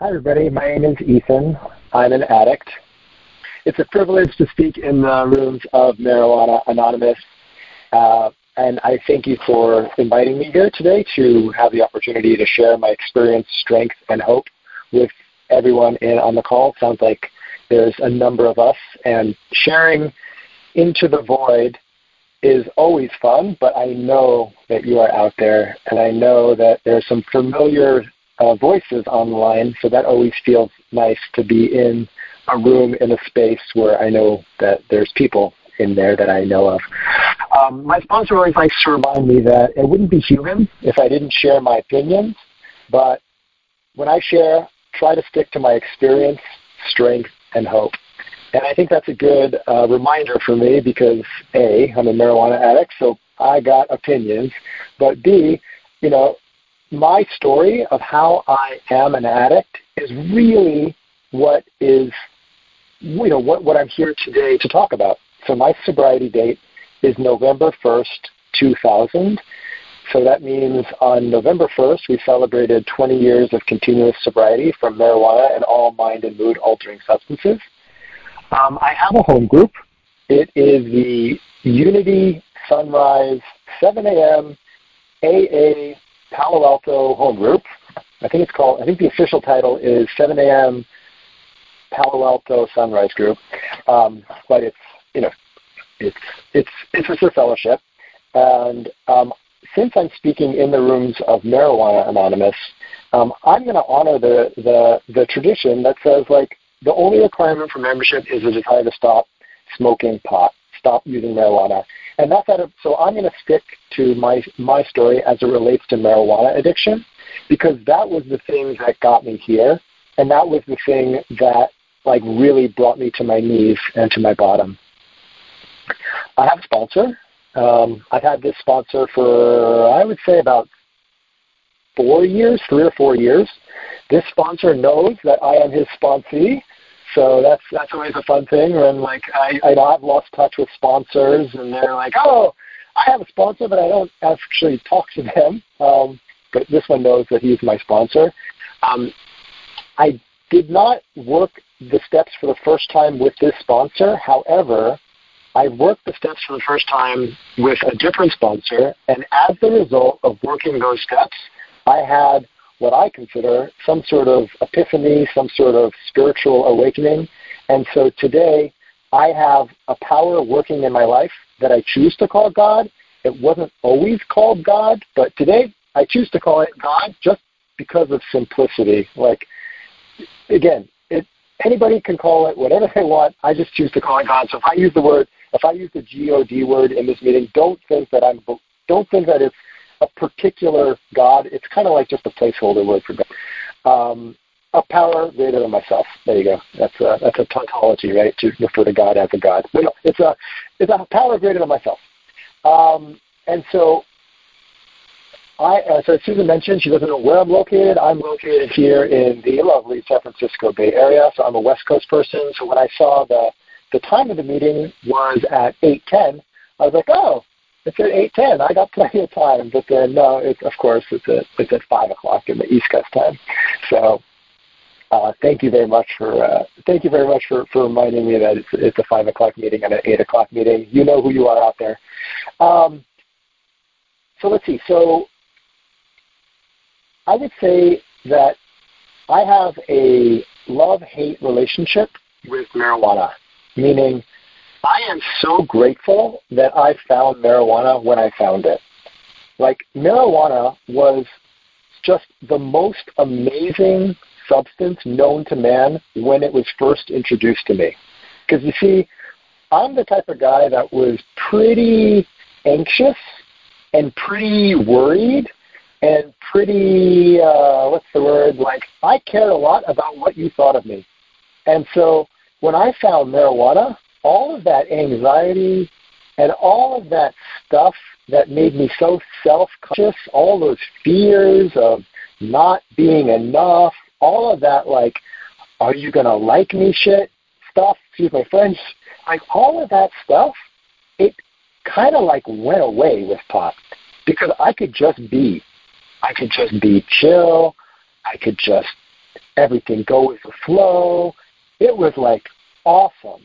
Hi, everybody. My name is Ethan. I'm an addict. It's a privilege to speak in the rooms of Marijuana Anonymous. Uh, and I thank you for inviting me here today to have the opportunity to share my experience, strength, and hope with everyone in on the call. Sounds like there's a number of us, and sharing into the void is always fun, but I know that you are out there, and I know that there's some familiar uh, voices online, so that always feels nice to be in a room in a space where I know that there's people in there that I know of. Um, my sponsor always likes to remind me that it wouldn't be human if I didn't share my opinions, but when I share, try to stick to my experience, strength, and hope. And I think that's a good uh, reminder for me because A, I'm a marijuana addict, so I got opinions, but B, you know, my story of how I am an addict is really what is, you know, what, what I'm here today to talk about. So my sobriety date is November 1st, 2000. So that means on November 1st, we celebrated 20 years of continuous sobriety from marijuana and all mind and mood altering substances. Um, I have a home group. It is the Unity Sunrise 7 a.m. AA Palo Alto home group. I think it's called. I think the official title is 7 a.m. Palo Alto Sunrise Group, um, but it's you know it's it's it's just a fellowship. And um, since I'm speaking in the rooms of Marijuana Anonymous, um, I'm going to honor the, the the tradition that says like the only requirement for membership is a desire to stop smoking pot, stop using marijuana. And that's out of, so I'm going to stick to my, my story as it relates to marijuana addiction because that was the thing that got me here. And that was the thing that like really brought me to my knees and to my bottom. I have a sponsor. Um, I've had this sponsor for, I would say, about four years, three or four years. This sponsor knows that I am his sponsee, so that's that's always a fun thing when like I, I've lost touch with sponsors and they're like, oh, I have a sponsor, but I don't actually talk to them. Um, but this one knows that he's my sponsor. Um, I did not work the steps for the first time with this sponsor. However, I worked the steps for the first time with a different sponsor, and as a result of working those steps, I had what I consider some sort of epiphany, some sort of spiritual awakening. And so today, I have a power working in my life that I choose to call God. It wasn't always called God, but today I choose to call it God just because of simplicity. Like, again, it, anybody can call it whatever they want. I just choose to call it God. So if I use the word, if I use the G-O-D word in this meeting, don't think that I'm, don't think that it's a particular God. It's kind of like just a placeholder word for God. Um, a power greater than myself. There you go. That's a that's a tautology, right? To refer to God as a God. But no, it's a it's a power greater than myself. Um, and so, I uh, so Susan mentioned she doesn't know where I'm located. I'm located here in the lovely San Francisco Bay Area. So I'm a West Coast person. So when I saw the the time of the meeting was at 8:10, I was like, oh, it's at eight ten. I got plenty of time. But then no, it's of course it's at it's at five o'clock in the East Coast time. So uh, thank you very much for uh, thank you very much for, for reminding me that it's it's a five o'clock meeting and an eight o'clock meeting. You know who you are out there. Um, so let's see. So I would say that I have a love hate relationship with marijuana, meaning I am so grateful that I found marijuana when I found it. Like, marijuana was just the most amazing substance known to man when it was first introduced to me. Because you see, I'm the type of guy that was pretty anxious and pretty worried and pretty, uh, what's the word? Like, I cared a lot about what you thought of me. And so when I found marijuana, all of that anxiety and all of that stuff that made me so self-conscious, all those fears of not being enough, all of that like, are you going to like me shit stuff, excuse my French, like all of that stuff, it kind of like went away with pot because I could just be. I could just be chill. I could just everything go with the flow. It was like awesome.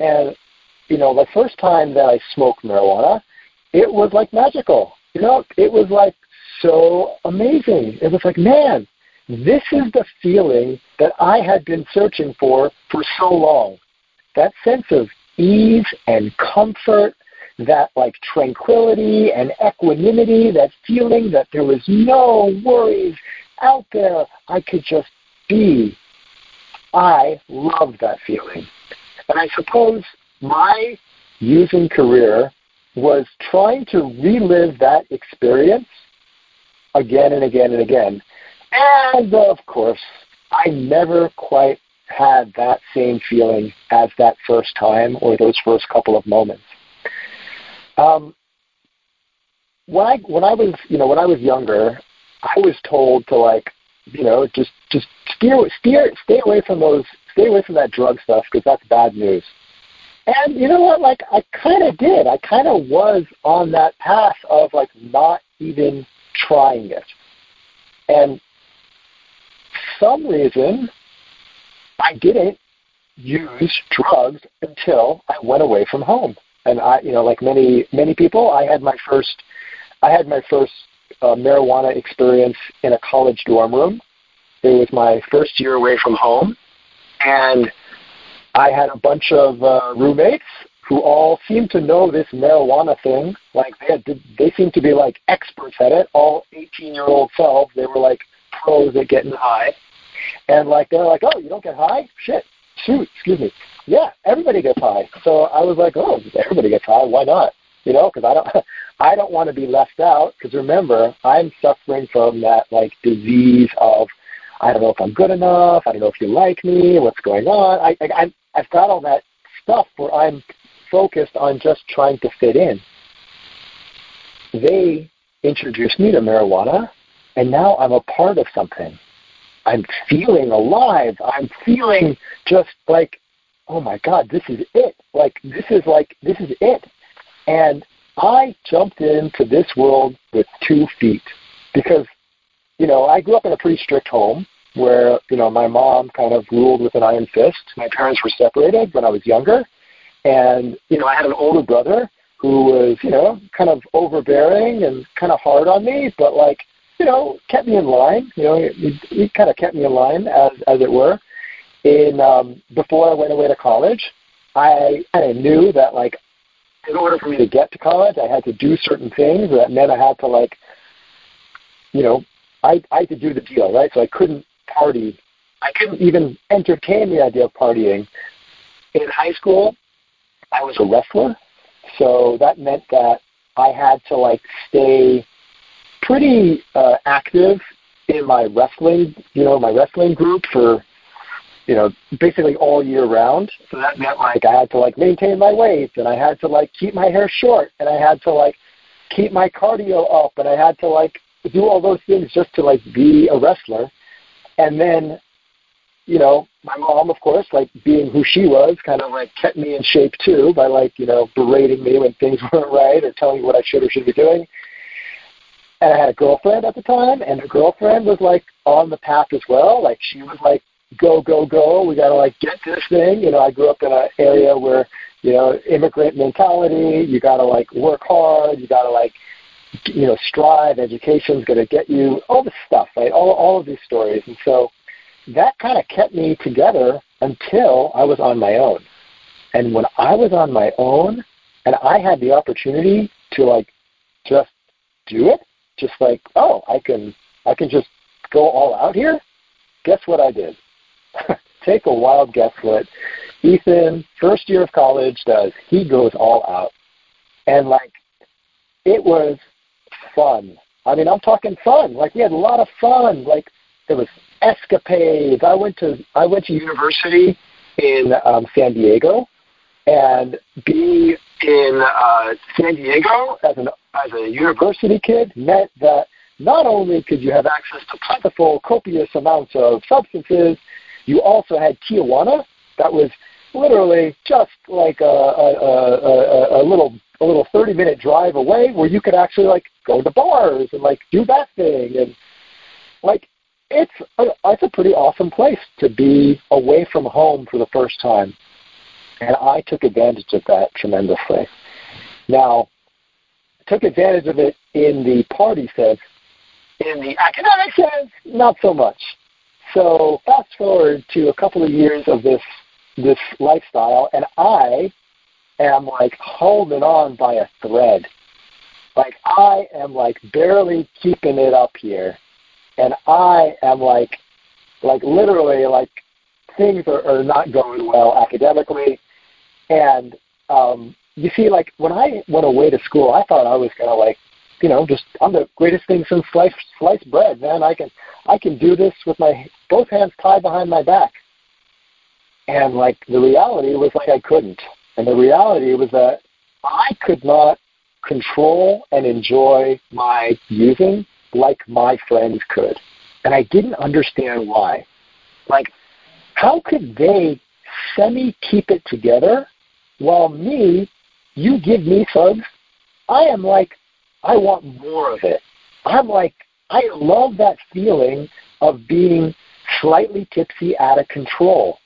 And, you know, the first time that I smoked marijuana, it was like magical. You know, it was like so amazing. It was like, man, this is the feeling that I had been searching for for so long. That sense of ease and comfort, that like tranquility and equanimity, that feeling that there was no worries out there. I could just be. I love that feeling. And I suppose my using career was trying to relive that experience again and again and again. And of course, I never quite had that same feeling as that first time or those first couple of moments. Um, when I when I was you know when I was younger, I was told to like you know just just steer steer stay away from those stay away from that drug stuff because that's bad news. And you know what? Like I kind of did. I kind of was on that path of like not even trying it. And some reason I didn't use drugs until I went away from home. And I, you know, like many many people, I had my first I had my first uh, marijuana experience in a college dorm room. It was my first year away from home, and I had a bunch of uh, roommates who all seemed to know this marijuana thing. Like they had, they seemed to be like experts at it. All 18 year old selves, they were like pros at getting high. And like they're like, oh, you don't get high? Shit, shoot, excuse me. Yeah, everybody gets high. So I was like, oh, everybody gets high. Why not? You know, because I don't, I don't want to be left out. Because remember, I'm suffering from that like disease of, I don't know if I'm good enough. I don't know if you like me. What's going on? I, I, I've got all that stuff where I'm focused on just trying to fit in. They introduced me to marijuana, and now I'm a part of something. I'm feeling alive. I'm feeling just like, oh my God, this is it. Like, this is like, this is it. And I jumped into this world with two feet because, you know, I grew up in a pretty strict home where, you know, my mom kind of ruled with an iron fist. My parents were separated when I was younger. And, you know, I had an older brother who was, you know, kind of overbearing and kind of hard on me, but like, you know, kept me in line. You know, he, he kind of kept me in line, as as it were. In um, before I went away to college, I kind of knew that like, in order for me to get to college, I had to do certain things. That meant I had to like, you know, I I had to do the deal, right? So I couldn't party. I couldn't even entertain the idea of partying. In high school, I was a wrestler, so that meant that I had to like stay pretty uh, active in my wrestling, you know, my wrestling group for, you know, basically all year round. So that meant like I had to like maintain my weight and I had to like keep my hair short and I had to like keep my cardio up and I had to like do all those things just to like be a wrestler. And then, you know, my mom, of course, like being who she was, kind of like kept me in shape too by like, you know, berating me when things weren't right or telling me what I should or should be doing and I had a girlfriend at the time, and her girlfriend was like on the path as well. Like she was like, go, go, go. We got to like get this thing. You know, I grew up in an area where, you know, immigrant mentality. You got to like work hard. You got to like, you know, strive. Education's going to get you all this stuff, right? All all of these stories, and so that kind of kept me together until I was on my own. And when I was on my own, and I had the opportunity to like just do it, just like, oh, I can I can just go all out here. Guess what I did? Take a wild guess what Ethan, first year of college, does. He goes all out. And like it was fun. I mean, I'm talking fun. Like we had a lot of fun. Like there was escapades. I went to I went to university in um, San Diego, and being in uh, San Diego as an as a university kid meant that not only could you have access to plentiful, copious amounts of substances, you also had Tijuana. That was literally just like a, a, a, a, little a little 30 minute drive away where you could actually like go to bars and like do that thing and like it's a, it's a pretty awesome place to be away from home for the first time. And I took advantage of that tremendously. Now, took advantage of it in the party sense. In the academic sense, not so much. So fast forward to a couple of years of this this lifestyle, and I am like holding on by a thread. Like I am like barely keeping it up here, and I am like like literally like things are, are not going well academically, and um, you see, like when I went away to school, I thought I was gonna like, you know, just I'm the greatest thing since sliced sliced bread, man. I can I can do this with my both hands tied behind my back. And like the reality was like I couldn't. And the reality was that I could not control and enjoy my using like my friends could. And I didn't understand why. Like, how could they semi keep it together while me, you give me thugs, I am like, I want more of it. I'm like, I love that feeling of being slightly tipsy out of control.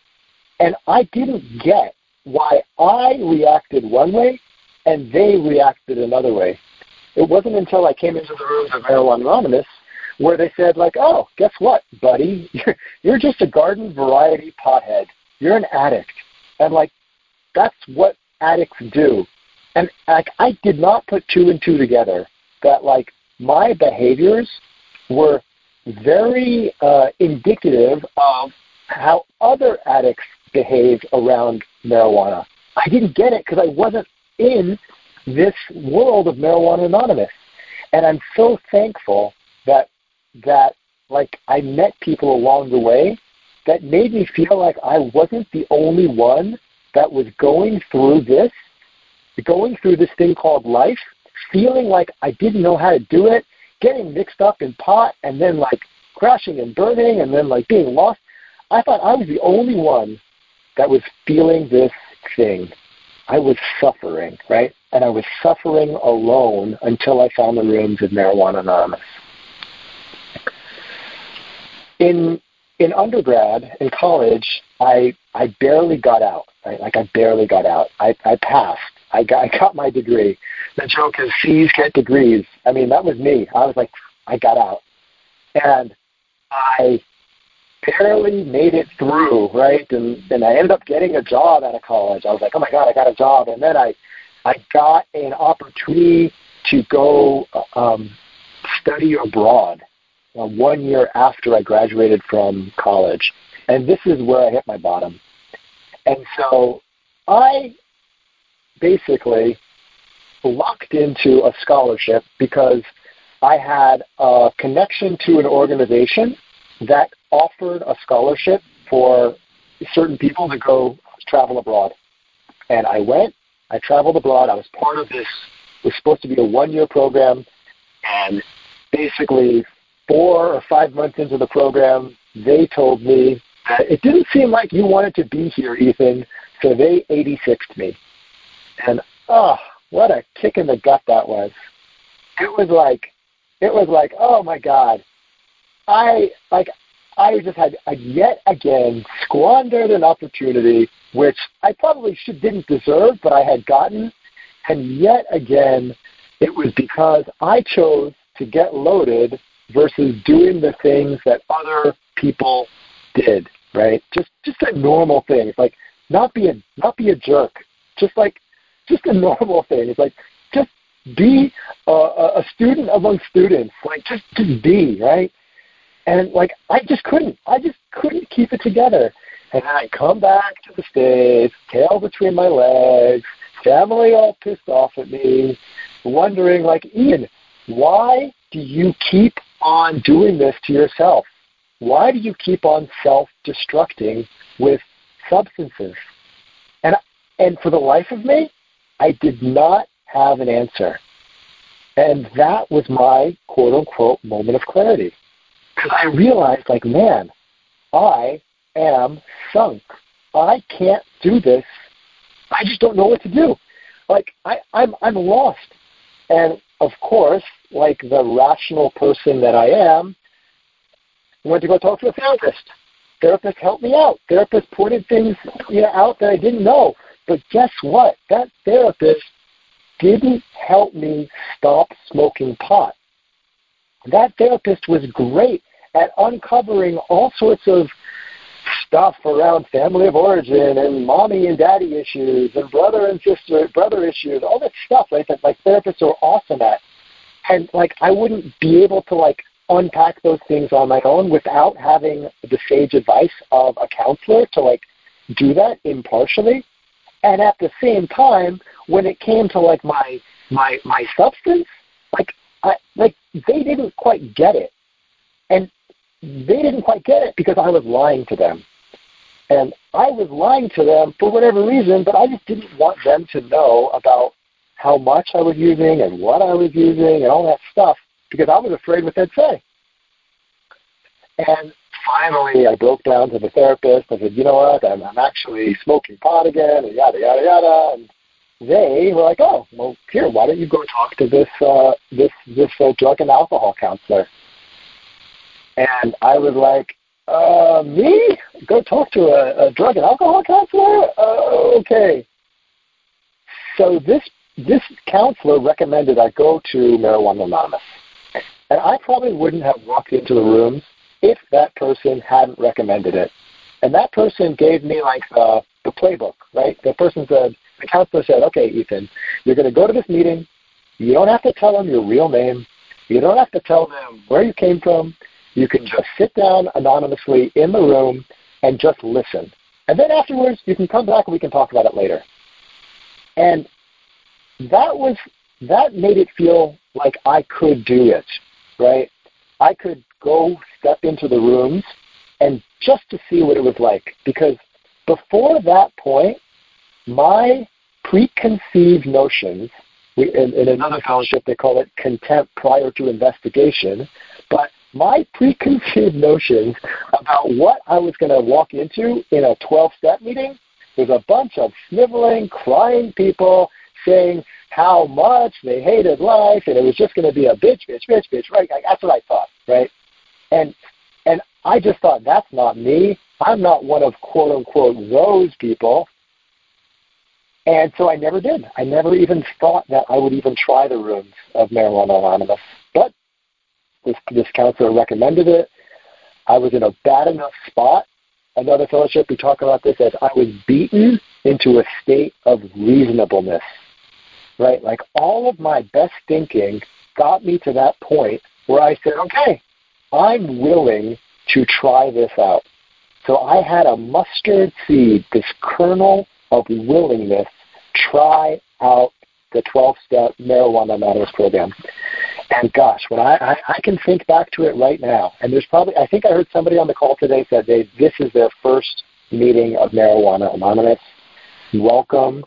And I didn't get why I reacted one way and they reacted another way. It wasn't until I came into the rooms of Marijuana Anonymous where they said, like, oh, guess what, buddy? You're, just a garden variety pothead. You're an addict. And, like, that's what addicts do. And, like, I did not put two and two together that, like, my behaviors were very uh, indicative of how other addicts behave around marijuana. I didn't get it because I wasn't in this world of Marijuana Anonymous. And I'm so thankful that that like I met people along the way that made me feel like I wasn't the only one that was going through this, going through this thing called life, feeling like I didn't know how to do it, getting mixed up in pot and then like crashing and burning and then like being lost. I thought I was the only one that was feeling this thing. I was suffering, right? And I was suffering alone until I found the rooms of Marijuana Anonymous. In in undergrad, in college, I I barely got out. Right? Like I barely got out. I, I passed. I got I got my degree. The joke is C's get degrees. I mean that was me. I was like I got out, and I barely made it through, right? And and I ended up getting a job out of college. I was like, oh my god, I got a job, and then I I got an opportunity to go um, study abroad uh, one year after I graduated from college, and this is where I hit my bottom. And so I basically locked into a scholarship because I had a connection to an organization that offered a scholarship for certain people to go travel abroad. And I went, I traveled abroad, I was part of this, it was supposed to be a one year program, and basically four or five months into the program, they told me that it didn't seem like you wanted to be here, Ethan, so they 86'd me. And oh, what a kick in the gut that was. It was like, it was like, oh my God, I like I just had yet again squandered an opportunity which I probably should didn't deserve, but I had gotten, and yet again it was because I chose to get loaded versus doing the things that other people did, right? Just just a normal thing. It's like not be a not be a jerk. Just like just a normal thing. It's like just be a, a student among students. Like just just be right. And like I just couldn't. I just couldn't keep it together. And I come back to the States, tail between my legs, family all pissed off at me, wondering like, Ian, why do you keep on doing this to yourself? Why do you keep on self-destructing with substances? And and for the life of me, I did not have an answer. And that was my quote unquote moment of clarity because I realized, like, man, I am sunk. I can't do this. I just don't know what to do. Like, I, I'm, I'm lost. And of course, like the rational person that I am, I went to go talk to a therapist. Therapist helped me out. Therapist pointed things you know, out that I didn't know. But guess what? That therapist didn't help me stop smoking pot. That therapist was great at uncovering all sorts of stuff around family of origin and mommy and daddy issues and brother and sister brother issues, all that stuff, right? That like therapists are awesome at. And like I wouldn't be able to like unpack those things on my own without having the sage advice of a counselor to like do that impartially. And at the same time, when it came to like my my my substance, like I like they didn't quite get it. And they didn't quite get it because I was lying to them. And I was lying to them for whatever reason, but I just didn't want them to know about how much I was using and what I was using and all that stuff because I was afraid what they'd say. And finally, I broke down to the therapist. I said, you know what, I'm, I'm actually smoking pot again, and yada, yada, yada. And they were like, oh, well, here, why don't you go talk to this, uh, this, this uh, drug and alcohol counselor? And I was like, uh, me? Go talk to a, a drug and alcohol counselor? Uh, okay. So this this counselor recommended I go to Marijuana Anonymous. And I probably wouldn't have walked into the rooms if that person hadn't recommended it. And that person gave me like the, the playbook, right? The person said, the counselor said, okay, Ethan, you're going to go to this meeting. You don't have to tell them your real name. You don't have to tell them where you came from. You can just sit down anonymously in the room and just listen. And then afterwards, you can come back and we can talk about it later. And that was that made it feel like I could do it, right? I could go step into the rooms and just to see what it was like. Because before that point, my preconceived notions, in, in another fellowship they call it contempt prior to investigation, but my preconceived notions about what I was going to walk into in a 12 step meeting was a bunch of sniveling, crying people saying how much they hated life and it was just going to be a bitch, bitch, bitch, bitch, right? Like, That's what I thought, right? And and I just thought that's not me. I'm not one of quote unquote those people. And so I never did. I never even thought that I would even try the rooms of Marijuana Anonymous. But this, this counselor recommended it. I was in a bad enough spot. Another fellowship, we talk about this as I was beaten into a state of reasonableness. Right? Like all of my best thinking got me to that point where I said, okay, I'm willing to try this out. So I had a mustard seed, this kernel of willingness, try out the 12 step marijuana anonymous program. And gosh, when I, I, I can think back to it right now, and there's probably, I think I heard somebody on the call today said they, this is their first meeting of Marijuana Anonymous. Welcome.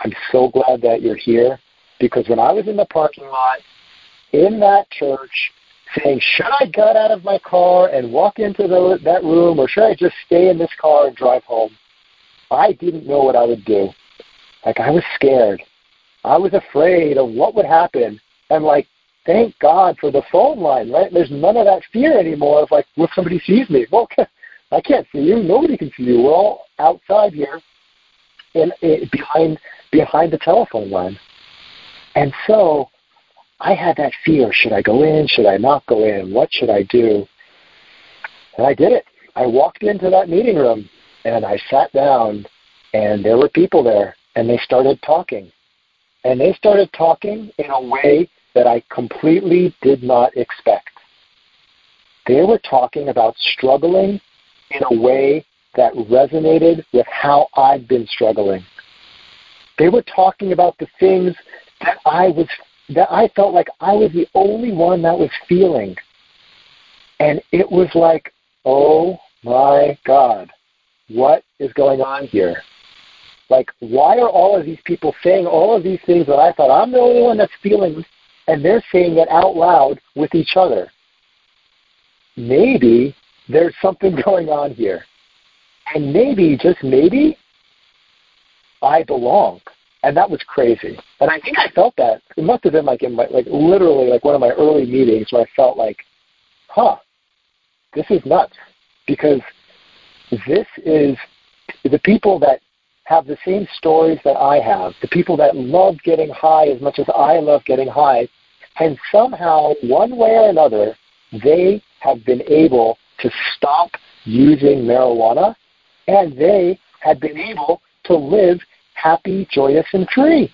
I'm so glad that you're here because when I was in the parking lot in that church saying, should I get out of my car and walk into the, that room or should I just stay in this car and drive home? I didn't know what I would do. Like I was scared. I was afraid of what would happen. And like thank God for the phone line, right? There's none of that fear anymore of like, if somebody sees me? Well, I can't see you. Nobody can see you. We're all outside here, in behind behind the telephone line. And so, I had that fear: should I go in? Should I not go in? What should I do? And I did it. I walked into that meeting room and I sat down, and there were people there, and they started talking, and they started talking in a way that I completely did not expect. They were talking about struggling in a way that resonated with how I'd been struggling. They were talking about the things that I was that I felt like I was the only one that was feeling. And it was like, oh my God, what is going on here? Like, why are all of these people saying all of these things that I thought I'm the only one that's feeling and they're saying it out loud with each other. Maybe there's something going on here. And maybe, just maybe, I belong. And that was crazy. And I think I felt that. It must have been like in my like literally like one of my early meetings where I felt like, huh, this is nuts because this is the people that have the same stories that I have, the people that love getting high as much as I love getting high, and somehow, one way or another, they have been able to stop using marijuana and they had been able to live happy, joyous, and free.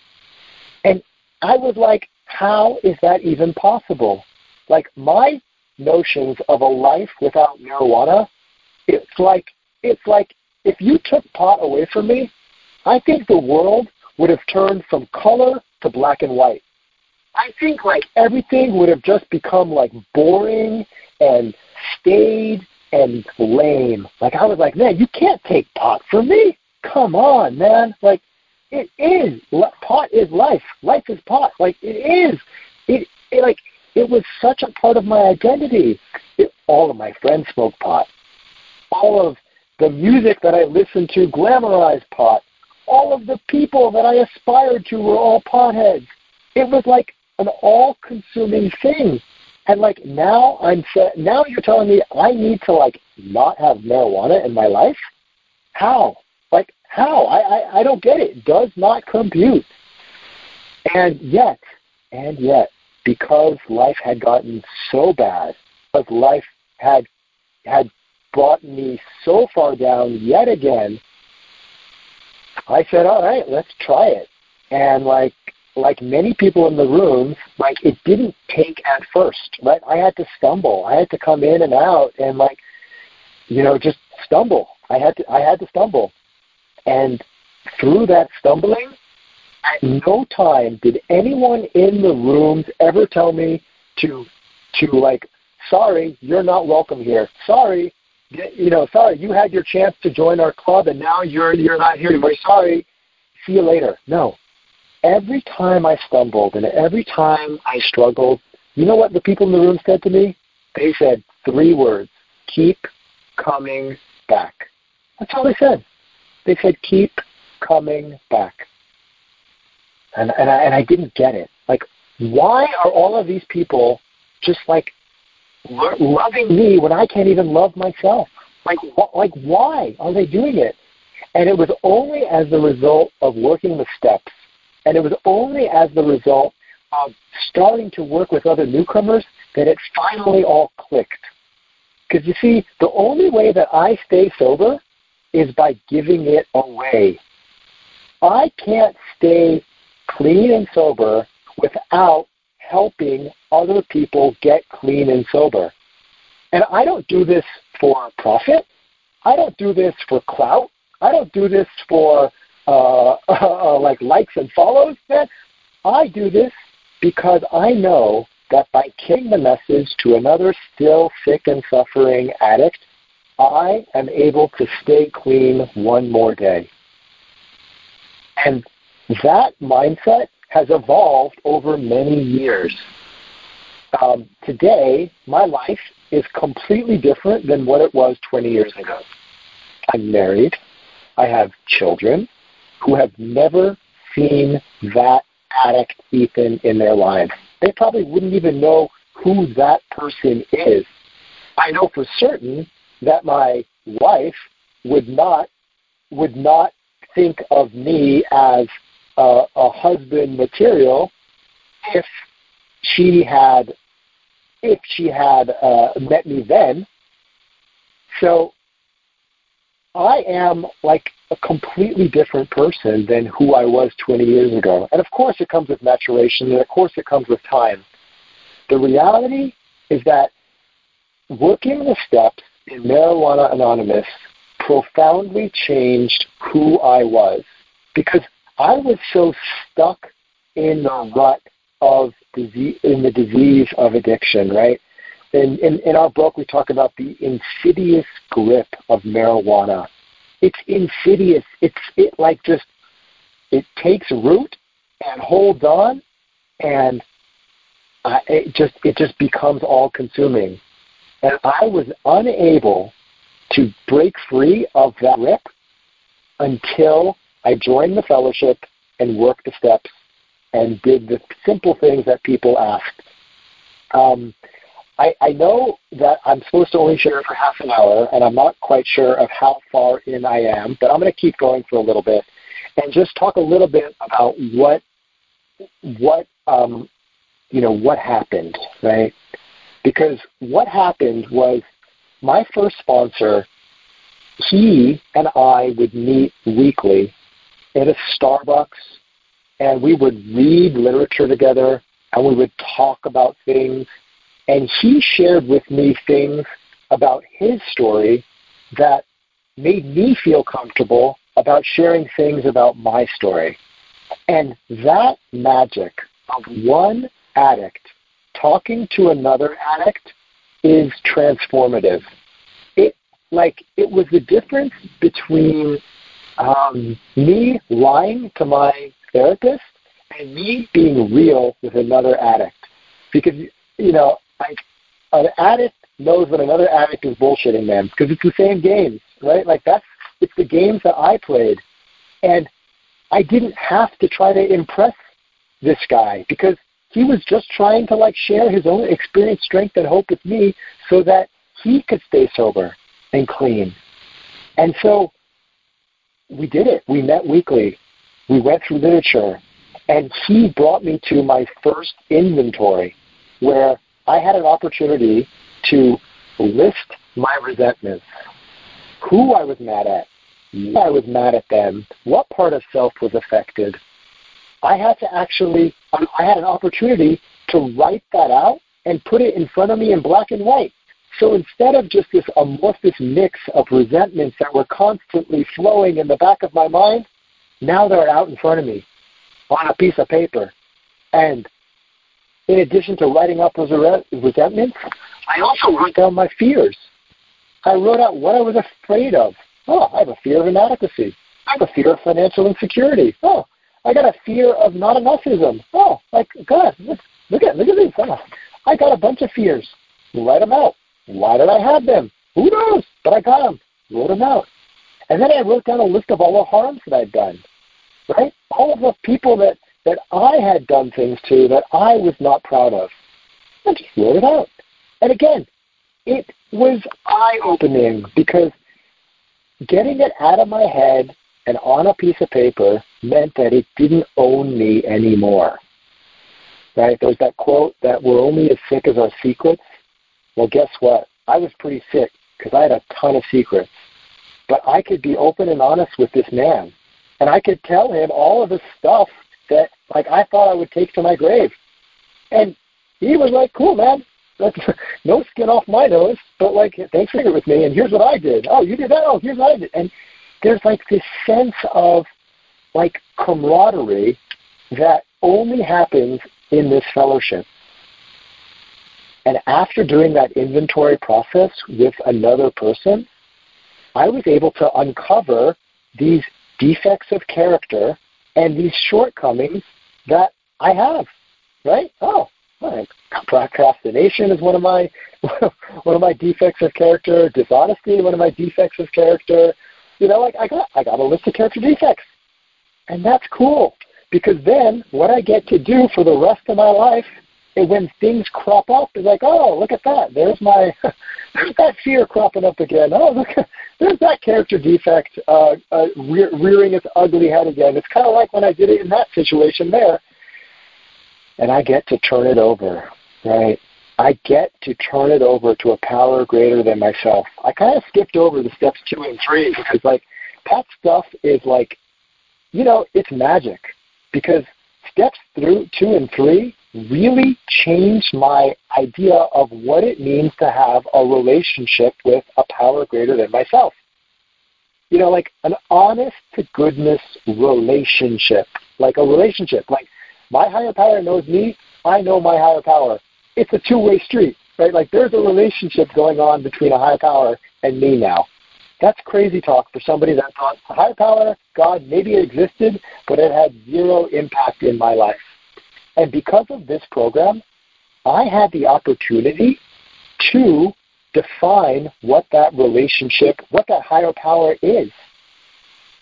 And I was like, how is that even possible? Like my notions of a life without marijuana, it's like it's like if you took pot away from me, I think the world would have turned from color to black and white. I think like everything would have just become like boring and staid and lame. Like I was like, man, you can't take pot from me. Come on, man. Like it is pot is life. Life is pot. Like it is. It, it like it was such a part of my identity. It, all of my friends smoked pot. All of the music that I listened to glamorized pot. All of the people that I aspired to were all potheads. It was like an all-consuming thing. And like now I'm now you're telling me I need to like not have marijuana in my life? How? Like how? I, I, I don't get it. It does not compute. And yet, and yet, because life had gotten so bad, because life had had brought me so far down yet again, I said, all right, let's try it. And like like many people in the room, like it didn't take at first, right? I had to stumble. I had to come in and out and like, you know, just stumble. I had to I had to stumble. And through that stumbling, at no time did anyone in the rooms ever tell me to to like, sorry, you're not welcome here. Sorry, you know, sorry, you had your chance to join our club and now you're you're not here anymore. Sorry, see you later. No. Every time I stumbled and every time I struggled, you know what the people in the room said to me? They said three words: keep coming back. That's all they said. They said keep coming back. And and I, and I didn't get it. Like, why are all of these people just like loving me when I can't even love myself? Like, wh- like why are they doing it? And it was only as a result of working the steps, and it was only as the result of starting to work with other newcomers that it finally all clicked. Because you see, the only way that I stay sober is by giving it away. I can't stay clean and sober without helping other people get clean and sober. And I don't do this for profit. I don't do this for clout. I don't do this for uh, uh, like likes and follows. Man. I do this because I know that by carrying the message to another still sick and suffering addict, I am able to stay clean one more day. And that mindset has evolved over many years. Um, today, my life is completely different than what it was 20 years ago. I'm married. I have children who have never seen that addict Ethan in their lives. They probably wouldn't even know who that person is. I know for certain that my wife would not would not think of me as a, a husband material if she had if she had uh, met me then. So I am like a completely different person than who I was 20 years ago. And of course, it comes with maturation, and of course, it comes with time. The reality is that working the steps in Marijuana Anonymous profoundly changed who I was because I was so stuck in the rut of disease, in the disease of addiction, right? In, in, in our book, we talk about the insidious grip of marijuana. It's insidious. It's it like just it takes root and holds on, and uh, it just it just becomes all consuming. And I was unable to break free of that grip until I joined the fellowship and worked the steps and did the simple things that people asked. Um, I, I know that I'm supposed to only share for half an hour, and I'm not quite sure of how far in I am, but I'm going to keep going for a little bit and just talk a little bit about what what um, you know what happened, right? Because what happened was my first sponsor, he and I would meet weekly at a Starbucks, and we would read literature together, and we would talk about things and he shared with me things about his story that made me feel comfortable about sharing things about my story. And that magic of one addict talking to another addict is transformative. It like it was the difference between um, me lying to my therapist and me being real with another addict. Because you know, like an addict knows when another addict is bullshitting them because it's the same games, right? Like that's it's the games that I played, and I didn't have to try to impress this guy because he was just trying to like share his own experience, strength, and hope with me so that he could stay sober and clean. And so we did it. We met weekly. We went through literature. And he brought me to my first inventory where I had an opportunity to list my resentments, who I was mad at, why I was mad at them, what part of self was affected. I had to actually, um, I had an opportunity to write that out and put it in front of me in black and white. So instead of just this amorphous mix of resentments that were constantly flowing in the back of my mind, now they're out in front of me on a piece of paper. And in addition to writing up those resentments, I also wrote down my fears. I wrote out what I was afraid of. Oh, I have a fear of inadequacy. I have a fear of financial insecurity. Oh, I got a fear of not enoughism. Oh, like God, look, look at look at these. Oh, I got a bunch of fears. Write them out. Why did I have them? Who knows? But I got them. Wrote them out. And then I wrote down a list of all the harms that I'd done. Right? All of the people that that I had done things to that I was not proud of. I just wrote it out. And again, it was eye opening because getting it out of my head and on a piece of paper meant that it didn't own me anymore. Right? There's that quote that we're only as sick as our secrets. Well, guess what? I was pretty sick because I had a ton of secrets. But I could be open and honest with this man. And I could tell him all of the stuff that like I thought I would take to my grave. And he was like, Cool man, that's no skin off my nose, but like thanks for it with me and here's what I did. Oh, you did that, oh here's what I did and there's like this sense of like camaraderie that only happens in this fellowship. And after doing that inventory process with another person, I was able to uncover these defects of character and these shortcomings that I have, right? Oh, right. procrastination is one of my one of my defects of character. Dishonesty, one of my defects of character. You know, like I got I got a list of character defects, and that's cool because then what I get to do for the rest of my life and when things crop up, it's like, oh, look at that. There's my, there's that fear cropping up again. Oh, look, there's that character defect uh, uh, re- rearing its ugly head again. It's kind of like when I did it in that situation there. And I get to turn it over, right? I get to turn it over to a power greater than myself. I kind of skipped over the steps two and three because, like, that stuff is like, you know, it's magic because steps through two and three really changed my idea of what it means to have a relationship with a power greater than myself. You know, like an honest to goodness relationship. Like a relationship. Like my higher power knows me, I know my higher power. It's a two way street, right? Like there's a relationship going on between a higher power and me now. That's crazy talk for somebody that thought higher power, God, maybe it existed, but it had zero impact in my life. And because of this program, I had the opportunity to define what that relationship, what that higher power is.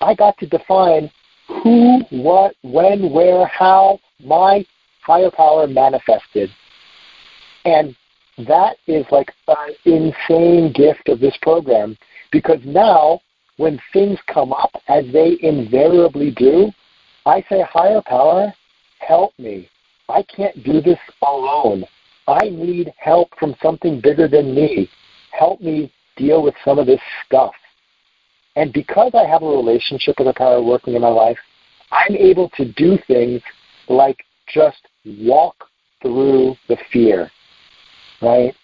I got to define who, what, when, where, how my higher power manifested. And that is like an insane gift of this program because now when things come up as they invariably do, I say, higher power, help me. I can't do this alone. I need help from something bigger than me. Help me deal with some of this stuff. And because I have a relationship with a power working in my life, I'm able to do things like just walk through the fear, right?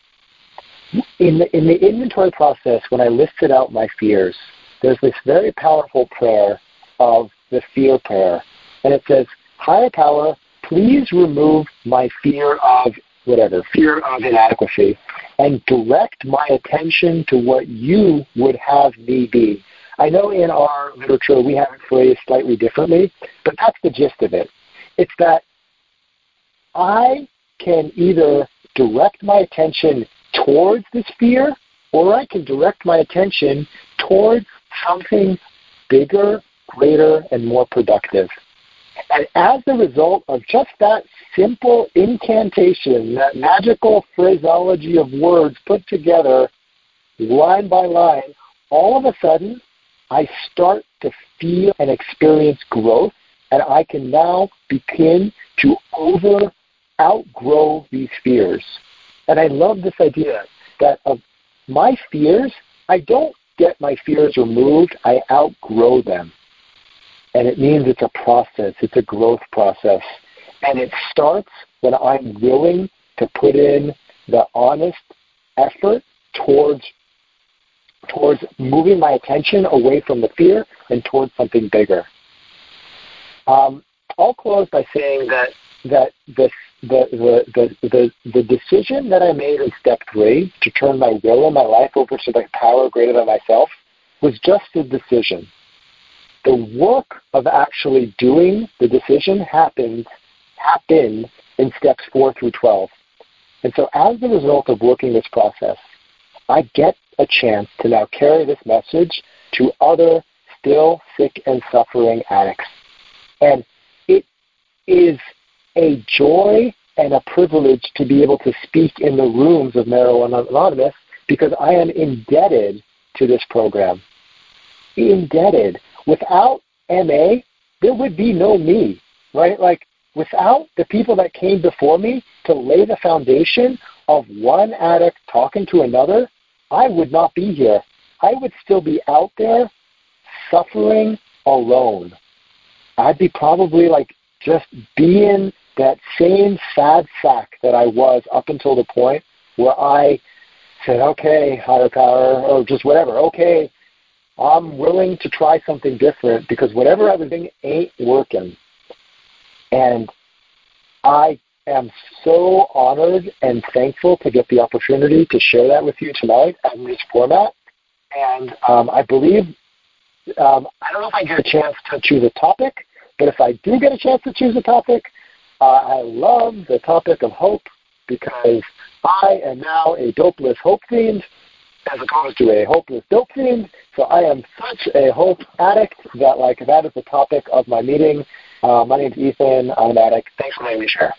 In the, in the inventory process, when I listed out my fears, there's this very powerful prayer of the fear prayer. And it says, Higher power, please remove my fear of whatever, fear of inadequacy, and direct my attention to what you would have me be. I know in our literature we have it phrased slightly differently, but that's the gist of it. It's that I can either direct my attention towards this fear or I can direct my attention towards something bigger, greater, and more productive. And as a result of just that simple incantation, that magical phraseology of words put together line by line, all of a sudden I start to feel and experience growth, and I can now begin to over outgrow these fears. And I love this idea that of my fears, I don't get my fears removed, I outgrow them. And it means it's a process, it's a growth process. And it starts when I'm willing to put in the honest effort towards towards moving my attention away from the fear and towards something bigger. Um, I'll close by saying that that this, the, the, the, the, the decision that I made in step three to turn my will and my life over to the power greater than myself was just a decision. The work of actually doing the decision happens happened in steps four through twelve. And so as a result of working this process, I get a chance to now carry this message to other still sick and suffering addicts. And it is a joy and a privilege to be able to speak in the rooms of Marijuana Anonymous because I am indebted to this program. Indebted. Without MA, there would be no me, right? Like, without the people that came before me to lay the foundation of one addict talking to another, I would not be here. I would still be out there suffering alone. I'd be probably like just being that same sad sack that I was up until the point where I said, okay, higher power, or just whatever, okay, I'm willing to try something different because whatever I was doing ain't working. And I am so honored and thankful to get the opportunity to share that with you tonight in this format. And um, I believe, um, I don't know if I get a chance to choose a topic, but if I do get a chance to choose a topic, uh, I love the topic of hope because I am now a dopeless hope fiend as opposed to a hopeless dope fiend. So I am such a hope addict that like that is the topic of my meeting. Uh, my name is Ethan. I'm an addict. Thanks for letting me share.